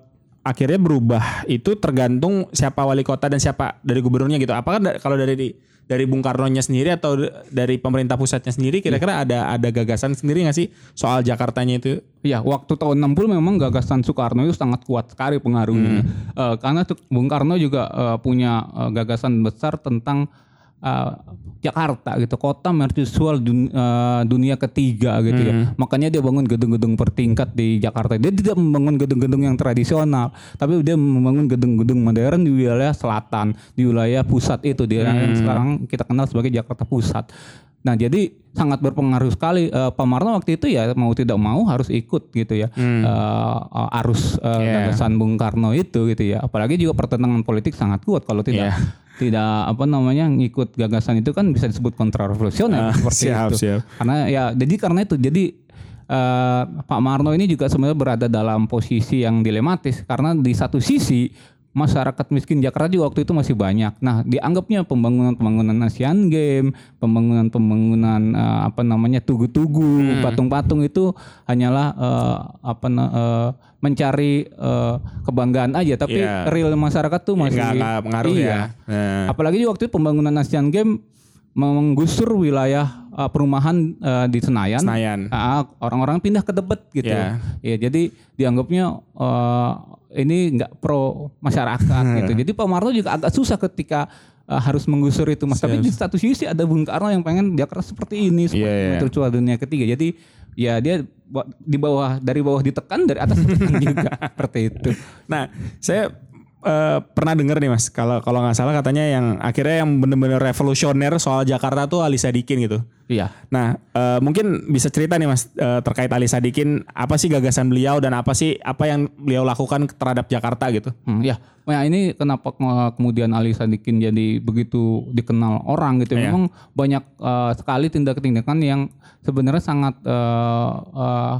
akhirnya berubah itu tergantung siapa wali kota dan siapa dari gubernurnya gitu. Apakah da- kalau dari di- dari Bung Karno-nya sendiri atau dari pemerintah pusatnya sendiri kira-kira ada ada gagasan sendiri nggak sih soal Jakartanya itu? Iya, waktu tahun 60 memang gagasan Soekarno itu sangat kuat sekali pengaruhnya. Eh, karena Su- Bung Karno juga eh, punya eh, gagasan besar tentang eh, Jakarta gitu, kota mercusual dun- eh, dunia ketiga gitu ya. Makanya dia bangun gedung-gedung bertingkat di Jakarta. Dia tidak membangun gedung-gedung yang tradisional, tapi dia membangun gedung-gedung modern di wilayah selatan, di wilayah pusat itu dia yang sekarang kita kenal sebagai Jakarta Pusat. Nah jadi sangat berpengaruh sekali Eh, Pak Marno waktu itu ya mau tidak mau harus ikut gitu ya Eh, eh, arus eh, Yeah. gagasan Bung Karno itu gitu ya. Apalagi juga pertentangan politik sangat kuat kalau tidak Yeah. Tidak apa namanya ngikut gagasan itu kan bisa disebut kontrarevolusioner Ah, seperti siap, itu. siap. Karena ya jadi karena itu jadi eh, Pak Marno ini juga sebenarnya berada dalam posisi yang dilematis karena di satu sisi masyarakat miskin Jakarta juga waktu itu masih banyak. Nah, dianggapnya pembangunan-pembangunan Asian Game, pembangunan-pembangunan eh, apa namanya tugu-tugu, patung-patung itu hanyalah eh, apa eh, mencari eh, kebanggaan aja, tapi Iya. real masyarakat tuh masih Nggak nggak pengaruh iya. ya. Nah, Apalagi waktu itu pembangunan Asian Game menggusur wilayah uh, perumahan uh, di Senayan. Senayan. Ah, orang-orang pindah ke Tebet gitu. Ya. Ya, jadi dianggapnya uh, ini nggak pro masyarakat gitu. Jadi Pak Marto juga agak susah ketika uh, harus menggusur itu Mas. Tapi di satu sisi ada Bung Karno yang pengen Jakarta seperti ini, seperti Iya, iya. tercual dunia ketiga. Jadi ya dia di bawah dari bawah ditekan, dari atas ditekan [laughs] juga seperti itu. Nah, saya eh, pernah dengar nih mas, kalau kalau nggak salah katanya yang akhirnya yang bener-bener revolusioner soal Jakarta tuh Ali Sadikin gitu. Iya. Nah, eh, mungkin bisa cerita nih mas eh, terkait Ali Sadikin, apa sih gagasan beliau dan apa sih apa yang beliau lakukan terhadap Jakarta gitu? Hmm, ya, nah ini kenapa ke- kemudian Ali Sadikin jadi begitu dikenal orang gitu. Iya. Memang banyak eh, sekali tindak-tindakan yang sebenarnya sangat eh, eh,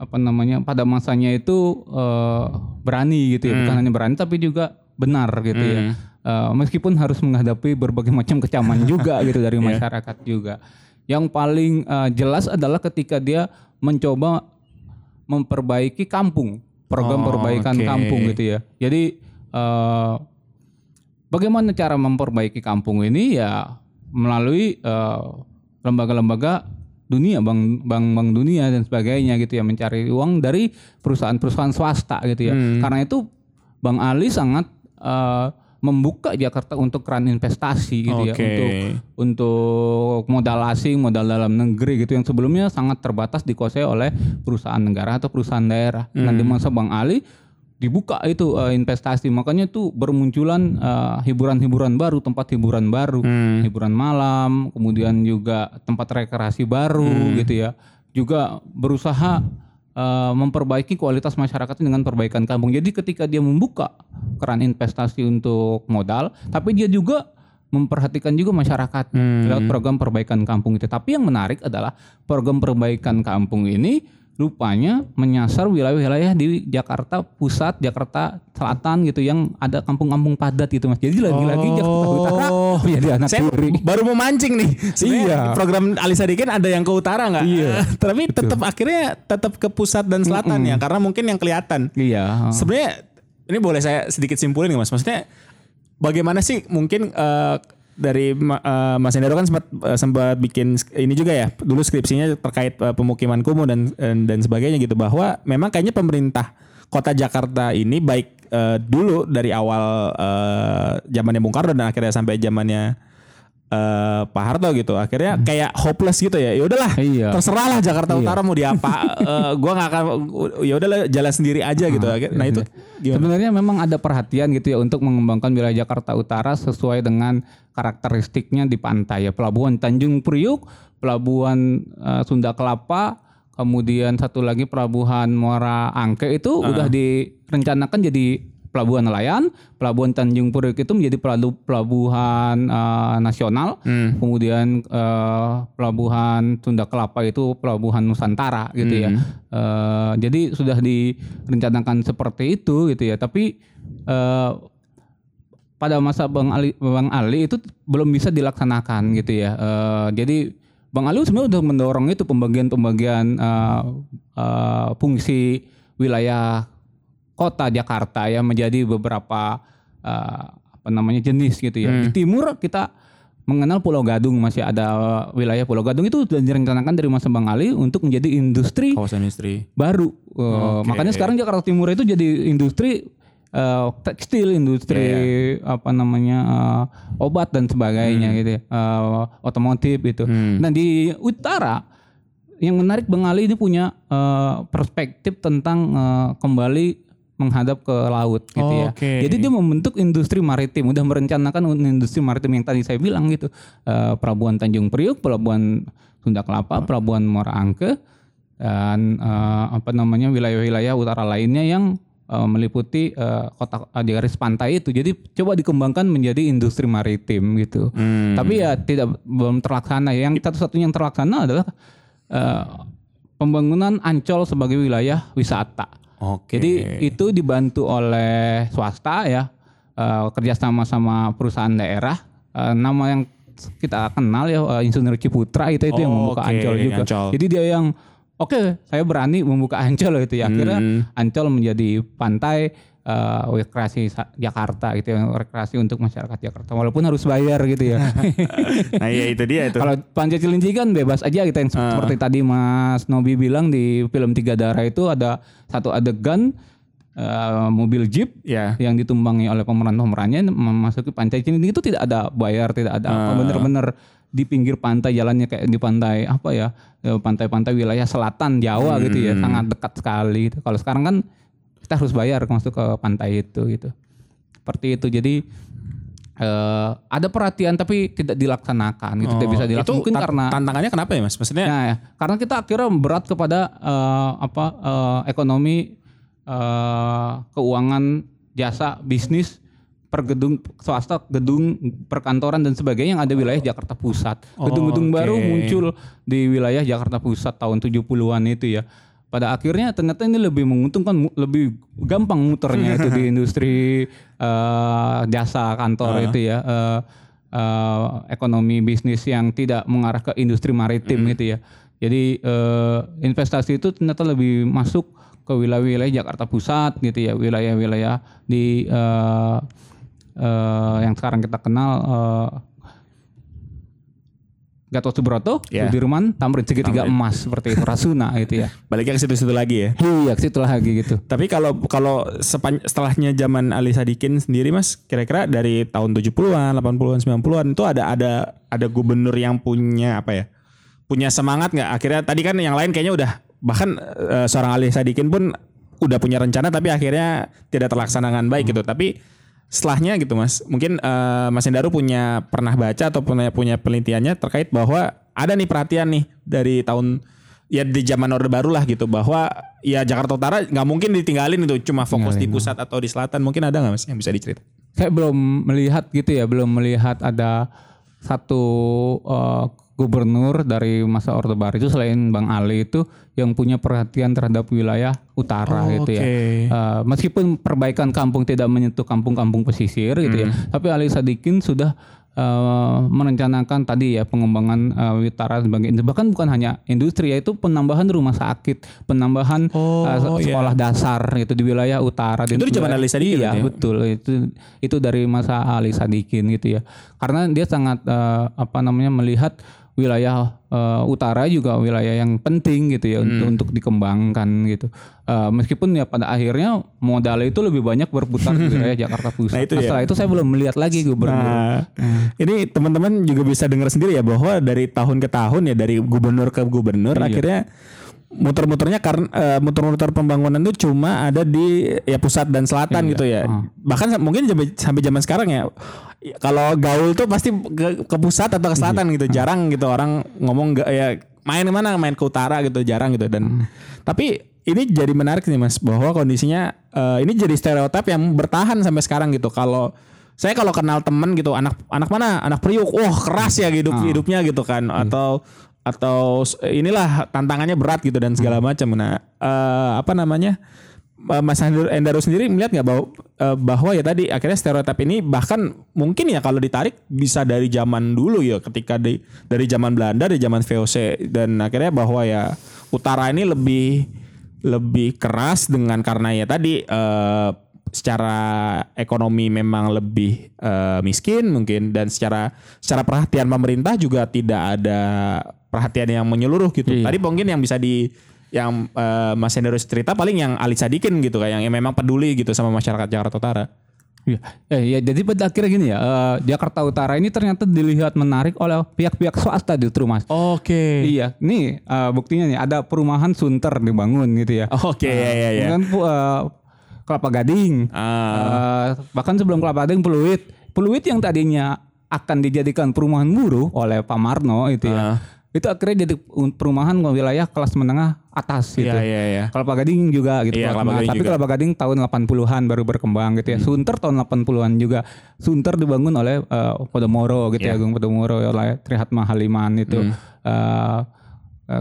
apa namanya pada masanya itu eh, berani gitu ya, Hmm. bukan hanya berani tapi juga benar gitu ya. Eh, meskipun harus menghadapi berbagai macam kecaman juga [laughs] gitu dari Iya. masyarakat juga. Yang paling eh, jelas adalah ketika dia mencoba memperbaiki kampung, program Oh, perbaikan oke. kampung gitu ya. Jadi eh, bagaimana cara memperbaiki kampung ini ya melalui lembaga-lembaga dunia, bank bank bank dunia dan sebagainya gitu ya mencari uang dari perusahaan-perusahaan swasta gitu ya. Hmm. Karena itu Bang Ali sangat eh, membuka Jakarta untuk keran investasi gitu ya Oke. untuk untuk modal asing, modal dalam negeri gitu yang sebelumnya sangat terbatas dikuasai oleh perusahaan negara atau perusahaan daerah. Nah Hmm. di masa Bang Ali dibuka itu eh, investasi. Makanya tuh bermunculan eh, hiburan-hiburan baru, tempat hiburan baru, Hmm. hiburan malam, kemudian juga tempat rekreasi baru gitu ya. Juga berusaha eh, memperbaiki kualitas masyarakat dengan perbaikan kampung. Jadi ketika dia membuka keran investasi untuk modal, tapi dia juga memperhatikan juga masyarakat lewat program perbaikan kampung itu. Tapi yang menarik adalah program perbaikan kampung ini rupanya menyasar wilayah-wilayah di Jakarta Pusat, Jakarta Selatan gitu yang ada kampung-kampung padat gitu Mas. Jadi lagi-lagi Jakarta Utara [laughs] menjadi anak Saya turi. baru mau mancing nih. Sebenarnya Iya. program Ali Sadikin ada yang ke utara nggak? Iya. [laughs] Tapi tetap akhirnya tetap ke pusat dan selatan ya, karena mungkin yang kelihatan. Iya. Sebenarnya ini boleh saya sedikit simpulin nggak mas? Maksudnya bagaimana sih mungkin eh, dari eh, Mas Endaro kan sempat eh, sempat bikin ini juga ya dulu skripsinya terkait eh, pemukiman kumuh dan dan dan sebagainya gitu bahwa memang kayaknya pemerintah kota Jakarta ini baik eh, dulu dari awal eh, zamannya Bung Karno dan akhirnya sampai zamannya eh, Pak Harto gitu. Akhirnya kayak hopeless gitu ya. Ya udahlah Iya. terserah lah Jakarta Utara mau diapa. [laughs] Eh, gua nggak akan ya udahlah jalan sendiri aja gitu. Nah itu gimana? Sebenarnya memang ada perhatian gitu ya untuk mengembangkan wilayah Jakarta Utara sesuai dengan karakteristiknya di pantai ya. Pelabuhan Tanjung Priuk, pelabuhan eh, Sunda Kelapa, kemudian satu lagi pelabuhan Muara Angke itu udah direncanakan jadi pelabuhan nelayan, pelabuhan Tanjung Priuk itu menjadi pelabu- pelabuhan eh, nasional, kemudian eh, pelabuhan Sunda Kelapa itu pelabuhan Nusantara gitu ya. Eh, jadi sudah direncanakan seperti itu gitu ya. Tapi eh, pada masa Bang Ali, Bang Ali itu belum bisa dilaksanakan gitu ya. Eh, jadi Bang Ali sebenarnya udah mendorong itu pembagian-pembagian eh, eh, fungsi wilayah kota Jakarta ya menjadi beberapa eh, apa namanya jenis gitu ya. Di timur kita mengenal Pulau Gadung masih ada wilayah Pulau Gadung itu sudah direncanakan dari masa Bang Ali untuk menjadi industri kawasan industri baru. Eh, Oke. Makanya sekarang Jakarta Timur itu jadi industri eh, tekstil, industri apa namanya eh, obat dan sebagainya gitu ya, Eh, otomotif itu. Nah di utara yang menarik Bang Ali ini punya eh, perspektif tentang eh, kembali menghadap ke laut gitu ya. Oke. Jadi dia membentuk industri maritim, udah merencanakan industri maritim yang tadi saya bilang gitu. Eh, pelabuhan Tanjung Priuk, pelabuhan Sunda Kelapa, pelabuhan Muara Angke dan eh, apa namanya wilayah-wilayah utara lainnya yang eh, meliputi eh, kota di garis pantai itu. Jadi coba dikembangkan menjadi industri maritim gitu. Tapi ya tidak belum terlaksana. Yang satu-satunya yang terlaksana adalah eh, pembangunan Ancol sebagai wilayah wisata. Oke Jadi itu dibantu oleh swasta ya eh, kerjasama sama perusahaan daerah. Eh, nama yang kita kenal ya eh, Insinyur Ciputra itu itu yang Oh, membuka oke, Ancol juga. Ancol. Jadi dia yang oke saya berani membuka Ancol itu ya. Akhirnya Hmm. Ancol menjadi pantai eh, rekreasi Jakarta gitu ya rekreasi untuk masyarakat Jakarta walaupun harus bayar gitu ya. [laughs] nah iya itu dia itu Kalau Pantai Cilinci kan bebas aja kita yang Ah. seperti tadi Mas Nobi bilang di film Tiga Darah itu ada satu adegan eh, mobil jeep ya yang ditumbangi oleh pemeran-pemerannya memasuki Pantai Cilinci itu tidak ada bayar, tidak ada apa Ah. bener-bener di pinggir pantai jalannya kayak di pantai apa ya eh, pantai-pantai wilayah selatan Jawa gitu ya Hmm. sangat dekat sekali. gitu. Kalau sekarang kan kita harus bayar masuk ke pantai itu gitu. Seperti itu jadi eh, ada perhatian tapi tidak dilaksanakan gitu tidak bisa Oh, itu dilaksanakan mungkin ta- karena tantangannya kenapa ya mas maksudnya Nah, ya, karena kita akhirnya berat kepada eh, apa eh, ekonomi eh, keuangan jasa bisnis per gedung swasta gedung perkantoran dan sebagainya yang ada wilayah Jakarta Pusat. Gedung-gedung Oke. baru muncul di wilayah Jakarta Pusat tahun 70-an itu ya. Pada akhirnya ternyata ini lebih menguntungkan lebih gampang muternya itu di [laughs] industri eh, jasa kantor itu ya. eh, eh, ekonomi bisnis yang tidak mengarah ke industri maritim gitu ya. Jadi eh, investasi itu ternyata lebih masuk ke wilayah-wilayah Jakarta Pusat gitu ya, wilayah-wilayah di eh, eh, yang sekarang kita kenal eh, Gatot Subroto, Ya. Sudirman, Tamrin segitiga emas seperti itu, Rasuna gitu ya. [laughs] baliknya ke situ-situ lagi ya Iya, ke situ lagi gitu. Tapi kalau kalau sepan- setelahnya zaman Ali Sadikin sendiri Mas, kira-kira dari tahun 70-an, 80-an, 90-an itu ada ada ada gubernur yang punya apa ya? Punya semangat nggak? Akhirnya tadi kan yang lain kayaknya udah bahkan eh, seorang Ali Sadikin pun udah punya rencana tapi akhirnya tidak terlaksana dengan baik gitu. Tapi setelahnya gitu Mas, mungkin eh, Mas Endaru punya pernah baca atau punya punya penelitiannya terkait bahwa ada nih perhatian nih dari tahun ya di zaman Orde Baru lah gitu bahwa ya Jakarta Utara nggak mungkin ditinggalin itu cuma fokus di pusat atau di selatan. Mungkin ada nggak Mas yang bisa diceritakan? saya belum melihat gitu ya, belum melihat ada satu eh, gubernur dari masa Orde Baru itu selain Bang Ali itu yang punya perhatian terhadap wilayah utara Oh, gitu ya. oke. Eh, meskipun perbaikan kampung tidak menyentuh kampung-kampung pesisir gitu ya, Hmm. tapi Ali Sadikin sudah eh, merencanakan tadi ya pengembangan eh, utara sebagai bahkan bukan hanya industri yaitu penambahan rumah sakit, penambahan Oh, iya. sekolah dasar itu di wilayah utara. Itu di zaman Ali Sadikin Iya, ya? betul. Itu itu dari masa Ali Sadikin gitu ya. Karena dia sangat eh, apa namanya melihat wilayah eh, utara juga wilayah yang penting gitu ya Hmm. untuk untuk dikembangkan gitu. Eh, meskipun ya pada akhirnya modal itu lebih banyak berputar di wilayah [laughs] Jakarta Pusat. Nah, itu ya. setelah itu saya belum melihat lagi gubernur. Nah, Hmm. ini teman-teman juga bisa dengar sendiri ya bahwa dari tahun ke tahun ya dari gubernur ke gubernur Iya. akhirnya muter-muternya karena eh, muter-muter pembangunan itu cuma ada di ya pusat dan selatan gitu ya. Ah. Bahkan mungkin sampai, sampai zaman sekarang ya kalau gaul tuh pasti ke, ke pusat atau ke selatan gitu. Jarang gitu orang ngomong nggak ya main ke mana main ke utara gitu jarang gitu. Dan tapi ini jadi menarik nih mas bahwa kondisinya eh, ini jadi stereotip yang bertahan sampai sekarang gitu. Kalau saya kalau kenal temen gitu anak anak mana? Anak Priuk. Wah keras ya hidup hidupnya gitu kan. Atau atau s- inilah tantangannya berat gitu dan segala macam. Nah eh, apa namanya eh, Mas Endaru sendiri melihat nggak bahwa eh, bahwa ya tadi akhirnya stereotip ini bahkan mungkin ya kalau ditarik bisa dari zaman dulu ya ketika di dari zaman Belanda dari zaman VOC dan akhirnya bahwa ya utara ini lebih lebih keras dengan karena ya tadi eh, secara ekonomi memang lebih eh, miskin mungkin dan secara secara perhatian pemerintah juga tidak ada perhatian yang menyeluruh gitu. Iya. Tadi mungkin yang bisa di yang eh, Mas Hendro cerita paling yang Ali Sadikin gitu kayak yang memang peduli gitu sama masyarakat Jakarta Utara. Iya, eh, ya, jadi pada akhirnya gini ya, eh, Jakarta Utara ini ternyata dilihat menarik oleh pihak-pihak swasta justru mas. Oke. Iya, nih eh, buktinya nih ada perumahan Sunter dibangun gitu ya. Oke ya ya ya. Kemudian pu- eh, Kelapa Gading, Ah. Eh, bahkan sebelum Kelapa Gading Peluit, Peluit yang tadinya akan dijadikan perumahan buruh oleh Pak Marno itu Ah. ya, itu akhirnya jadi perumahan wilayah kelas menengah atas gitu. Iya iya iya. Kelapa Gading juga gitu. Iya, Kelapa. Gading Tapi juga. Hmm. Kelapa Gading tahun 80-an baru berkembang gitu ya. Sunter tahun 80-an juga. Sunter dibangun oleh eh, Podomoro gitu Iya. ya, Agung Podomoro oleh Trihatma Haliman itu. Hmm. Eh,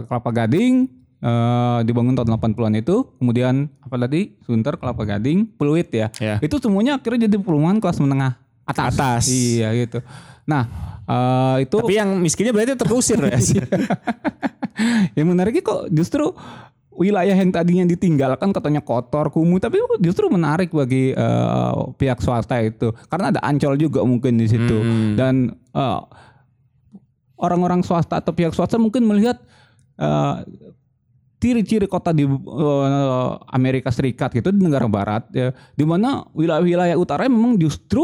Kelapa Gading eh, dibangun tahun 80-an itu. Kemudian apa tadi? Sunter, Kelapa Gading, Peluit ya. Iya. Itu semuanya akhirnya jadi perumahan kelas menengah atas. Atas. Iya gitu. Nah, eh, itu Tapi yang miskinnya berarti terusir ya. [laughs] yang menariknya kok justru wilayah yang tadinya ditinggalkan katanya kotor kumuh tapi justru menarik bagi eh, pihak swasta itu karena ada ancol juga mungkin di situ dan eh, orang-orang swasta atau pihak swasta mungkin melihat eh, ciri-ciri kota di eh, Amerika Serikat gitu di negara barat ya di mana wilayah-wilayah utara memang justru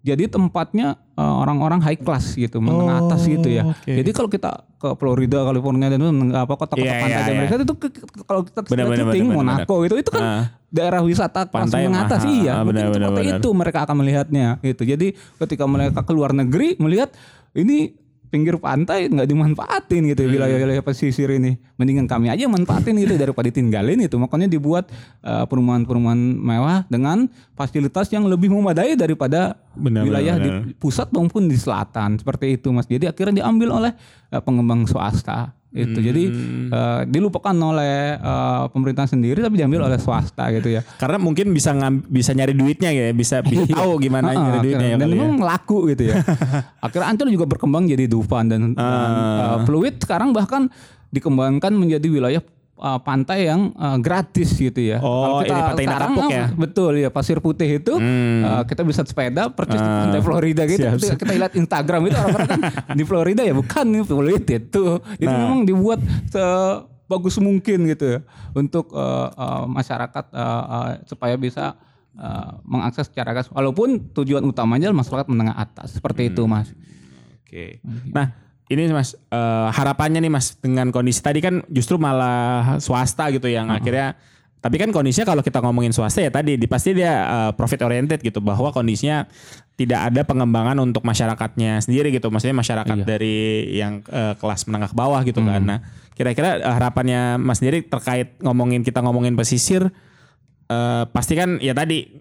jadi tempatnya eh, orang-orang high class gitu menengah atas gitu ya. oke. Jadi kalau kita ke Florida, California dan apa kota-kota Iya, pantai di Amerika iya. itu ke- ke- kalau kita syuting benar, benar, Monaco itu itu kan Ah. daerah wisata kelas menengah atas mahal. iya. Mungkin benar, benar, seperti benar. itu mereka akan melihatnya gitu. Jadi ketika mereka keluar negeri melihat ini pinggir pantai nggak dimanfaatin Hmm. gitu wilayah-wilayah pesisir ini. Mendingan kami aja manfaatin gitu daripada ditinggalin itu. Makanya dibuat eh, perumahan-perumahan mewah dengan fasilitas yang lebih memadai daripada Benar, wilayah benar, di pusat maupun di selatan. Seperti itu mas. Jadi akhirnya diambil oleh eh, pengembang swasta itu jadi Hmm. eh, dilupakan oleh eh, pemerintah sendiri tapi diambil oleh swasta gitu ya [laughs] Karena mungkin bisa ngam, bisa nyari duitnya ya, bisa, bisa tahu gimana Heeh, nyari duitnya ya. dan ya. memang laku gitu ya. [laughs] Akhirnya Ancol juga berkembang jadi Dufan dan, dan, Ah. uh, Pluit sekarang bahkan dikembangkan menjadi wilayah uh, pantai yang uh, gratis gitu ya. Oh, ini Pantai sekarang, uh, ya? Betul ya, Pasir Putih itu uh, kita bisa sepeda percis di Ah. pantai Florida gitu. Siap, Ketika kita lihat Instagram itu orang-orang kan [laughs] di Florida ya bukan nih Pluit itu. Jadi Nah. memang dibuat sebagus mungkin gitu ya untuk uh, uh, masyarakat uh, uh, supaya bisa uh, mengakses secara gas walaupun tujuan utamanya adalah masyarakat menengah atas seperti itu mas Oke. Nah, ini Mas eh, harapannya nih Mas dengan kondisi tadi kan justru malah swasta gitu yang akhirnya Tapi kan kondisinya kalau kita ngomongin swasta ya tadi di pasti dia uh, profit oriented gitu bahwa kondisinya tidak ada pengembangan untuk masyarakatnya sendiri gitu. Maksudnya masyarakat Iya. dari yang uh, kelas menengah ke bawah gitu kan. Nah, kira-kira uh, harapannya Mas sendiri terkait ngomongin kita ngomongin pesisir eh pasti kan ya tadi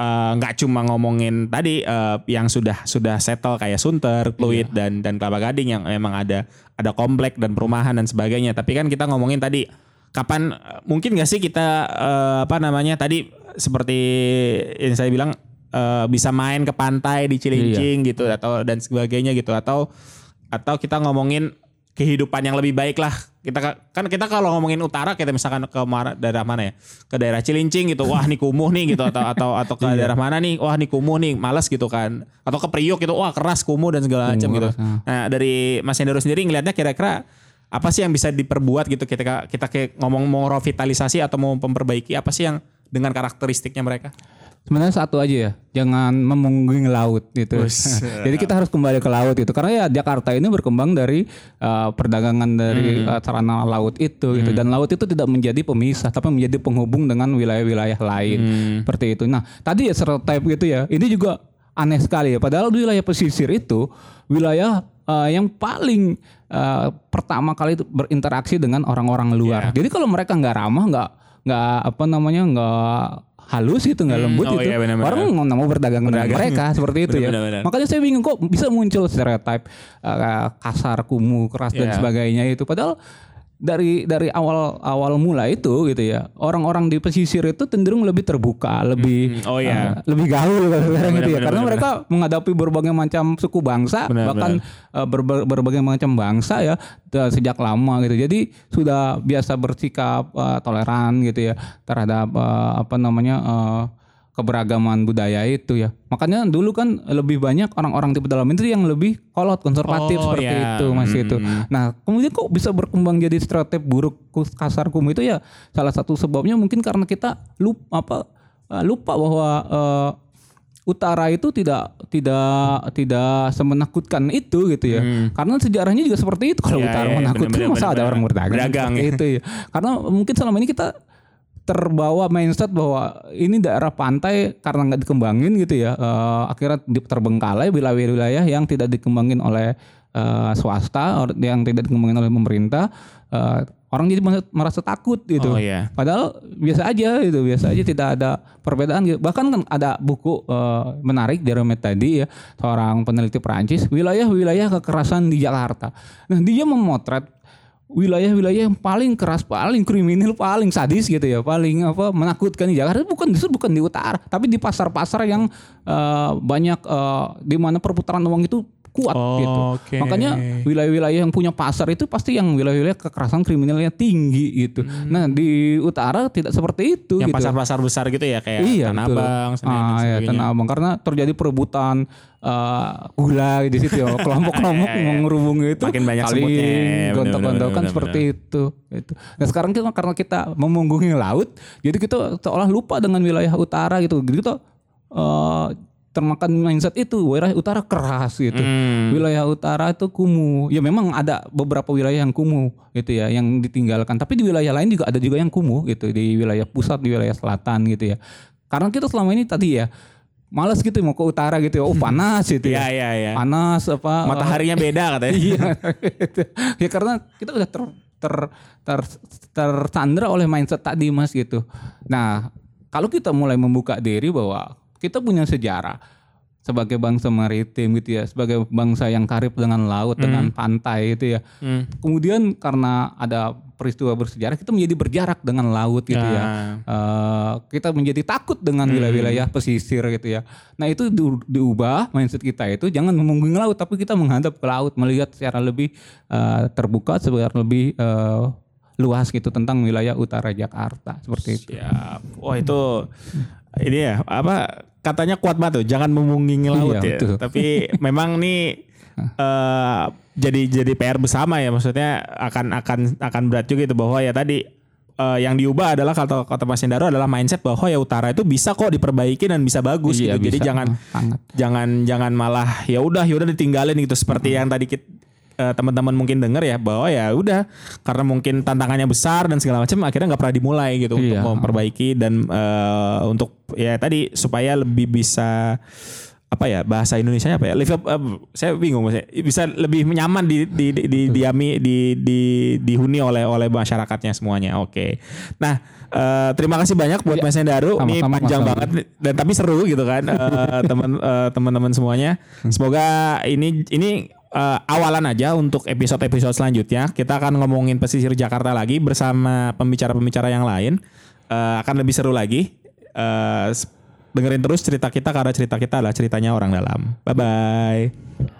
eh, nggak cuma ngomongin tadi eh, yang sudah sudah settle kayak Sunter, Pluit dan dan Kelapa Gading yang memang ada ada komplek dan perumahan dan sebagainya. Tapi kan kita ngomongin tadi kapan mungkin nggak sih kita eh, apa namanya tadi seperti yang saya bilang eh, bisa main ke pantai di Cilincing gitu atau dan sebagainya gitu. Atau atau kita ngomongin kehidupan yang lebih baik lah kita ka- kan kita kalau ngomongin utara kita misalkan ke mana, daerah mana ya? Ke daerah Cilincing gitu. Wah nih kumuh nih gitu. Atau atau atau ke daerah mana nih? Wah nih kumuh nih. Males gitu kan. Atau ke Priok gitu. Wah keras kumuh dan segala macam gitu. nah. nah dari Mas Hendro sendiri ngelihatnya kira-kira apa sih yang bisa diperbuat gitu kita kita kayak ngomong mau revitalisasi atau mau memperbaiki apa sih yang dengan karakteristiknya mereka Sebenarnya satu aja ya, jangan memungging laut gitu. [laughs] Jadi kita harus kembali ke laut itu karena ya Jakarta ini berkembang dari uh, perdagangan dari uh, sarana laut itu gitu dan laut itu tidak menjadi pemisah tapi menjadi penghubung dengan wilayah-wilayah lain seperti itu. Nah, tadi ya stereotype gitu ya. Ini juga aneh sekali ya. Padahal di wilayah pesisir itu wilayah uh, yang paling uh, pertama kali itu berinteraksi dengan orang-orang luar. Jadi kalau mereka nggak ramah, nggak nggak apa namanya nggak halus gitu nggak lembut oh itu. iya, orang nggak mau berdagang dengan mereka seperti itu ya. Benar-benar. makanya saya bingung kok bisa muncul stereotip uh, kasar kumuh keras dan Iya. sebagainya itu. Padahal dari dari awal awal mula itu gitu ya orang-orang di pesisir itu cenderung lebih terbuka lebih Hmm, oh iya. uh, lebih gaul gitu ya. karena benar, mereka menghadapi berbagai macam suku bangsa Benar, bahkan uh, berba- berbagai macam bangsa ya uh, sejak lama gitu. Jadi sudah biasa bersikap uh, toleran gitu ya terhadap uh, apa namanya uh, keberagaman budaya itu ya makanya dulu kan lebih banyak orang-orang di pedalaman itu yang lebih kolot konservatif Oh, seperti iya. itu mas Mm, itu nah kemudian kok bisa berkembang jadi stereotip buruk kasar kumuh itu ya salah satu sebabnya mungkin karena kita lupa apa uh, lupa bahwa uh, utara itu tidak tidak tidak semenakutkan itu gitu ya. Karena sejarahnya juga seperti itu. Kalau Hmm. Iya, utara iya, menakutkan masa ada orang berdagang, Berdagang, ya. itu ya. Karena mungkin selama ini kita terbawa mindset bahwa ini daerah pantai karena nggak dikembangin gitu ya. eh, akhirnya terbengkalai wilayah-wilayah yang tidak dikembangin oleh eh, swasta, yang tidak dikembangin oleh pemerintah. eh, orang jadi merasa- takut gitu. Oh, iya. Padahal biasa aja gitu, biasa aja tidak ada perbedaan gitu. Bahkan kan ada buku eh, menarik Jerome tadi ya, seorang peneliti Perancis, wilayah-wilayah kekerasan di Jakarta. Nah, dia memotret wilayah-wilayah yang paling keras, paling kriminal, paling sadis gitu ya, paling apa menakutkan di Jakarta bukan justru bukan di utara, tapi di pasar-pasar yang eh, banyak eh, di mana perputaran uang itu kuat Oh, gitu. oke. Makanya wilayah-wilayah yang punya pasar itu pasti yang wilayah-wilayah kekerasan kriminalnya tinggi gitu. Nah di utara tidak seperti itu. yang gitu. pasar-pasar besar gitu ya kayak Iya, Tanah. Abang, Senen, dan ah, ya. Tanah Abang karena terjadi perebutan eh, gula di situ ya. Kelompok-kelompok [laughs] Iya, iya. mengerubung itu Makin banyak saling gontok-gontokan seperti itu. itu. Nah sekarang kita karena kita memunggungi laut, jadi kita seolah lupa dengan wilayah utara gitu. Jadi kita eh, termakan mindset itu wilayah utara keras gitu. Hmm. Wilayah utara itu kumuh. Ya memang ada beberapa wilayah yang kumuh gitu ya, yang ditinggalkan. Tapi di wilayah lain juga ada juga yang kumuh gitu di wilayah pusat, di wilayah selatan gitu ya. Karena kita selama ini tadi ya malas gitu mau ke utara gitu ya. Oh panas gitu Iya ya. iya iya. Panas apa Mataharinya beda katanya. [laughs] iya. ya karena kita udah ter ter ter tersandra oleh mindset tadi Mas gitu. Nah, kalau kita mulai membuka diri bahwa kita punya sejarah sebagai bangsa maritim gitu ya, sebagai bangsa yang karib dengan laut, dengan pantai itu ya. Hmm. Kemudian karena ada peristiwa bersejarah kita menjadi berjarak dengan laut gitu ya. Eh, kita menjadi takut dengan wilayah-wilayah pesisir gitu ya. Nah itu di- diubah mindset kita itu jangan memunggungi laut tapi kita menghadap ke laut melihat secara lebih eh, terbuka, secara lebih eh, luas gitu tentang wilayah utara Jakarta seperti itu. Siap. Wah itu ini ya apa katanya kuat banget tuh, jangan memungkingi laut ya. Iya, betul. Tapi memang nih eh jadi jadi PR bersama ya maksudnya akan akan akan berat juga itu bahwa ya tadi eh, yang diubah adalah kata kata Mas Hendaro adalah mindset bahwa ya utara itu bisa kok diperbaiki dan bisa bagus Iya, gitu. Jadi bisa. jangan Sangat. jangan jangan malah ya udah ya udah ditinggalin gitu seperti yang tadi kita eh, teman-teman mungkin denger ya bahwa ya udah karena mungkin tantangannya besar dan segala macam akhirnya nggak pernah dimulai gitu Iya. untuk memperbaiki dan eh, untuk ya tadi supaya lebih bisa apa ya bahasa Indonesia apa ya? Live up, eh, saya bingung maksudnya. Bisa lebih nyaman di di di, di diami di di dihuni oleh oleh masyarakatnya semuanya. Oke. Nah eh, terima kasih banyak buat Mas Hendaru ini panjang Mas banget dan tapi seru gitu kan eh, [laughs] teman eh, teman-teman semuanya. Semoga ini ini eh, awalan aja untuk episode-episode selanjutnya. Kita akan ngomongin pesisir Jakarta lagi bersama pembicara-pembicara yang lain. Eh, akan lebih seru lagi. Eh, dengerin terus cerita kita karena cerita kita adalah ceritanya orang dalam. Bye bye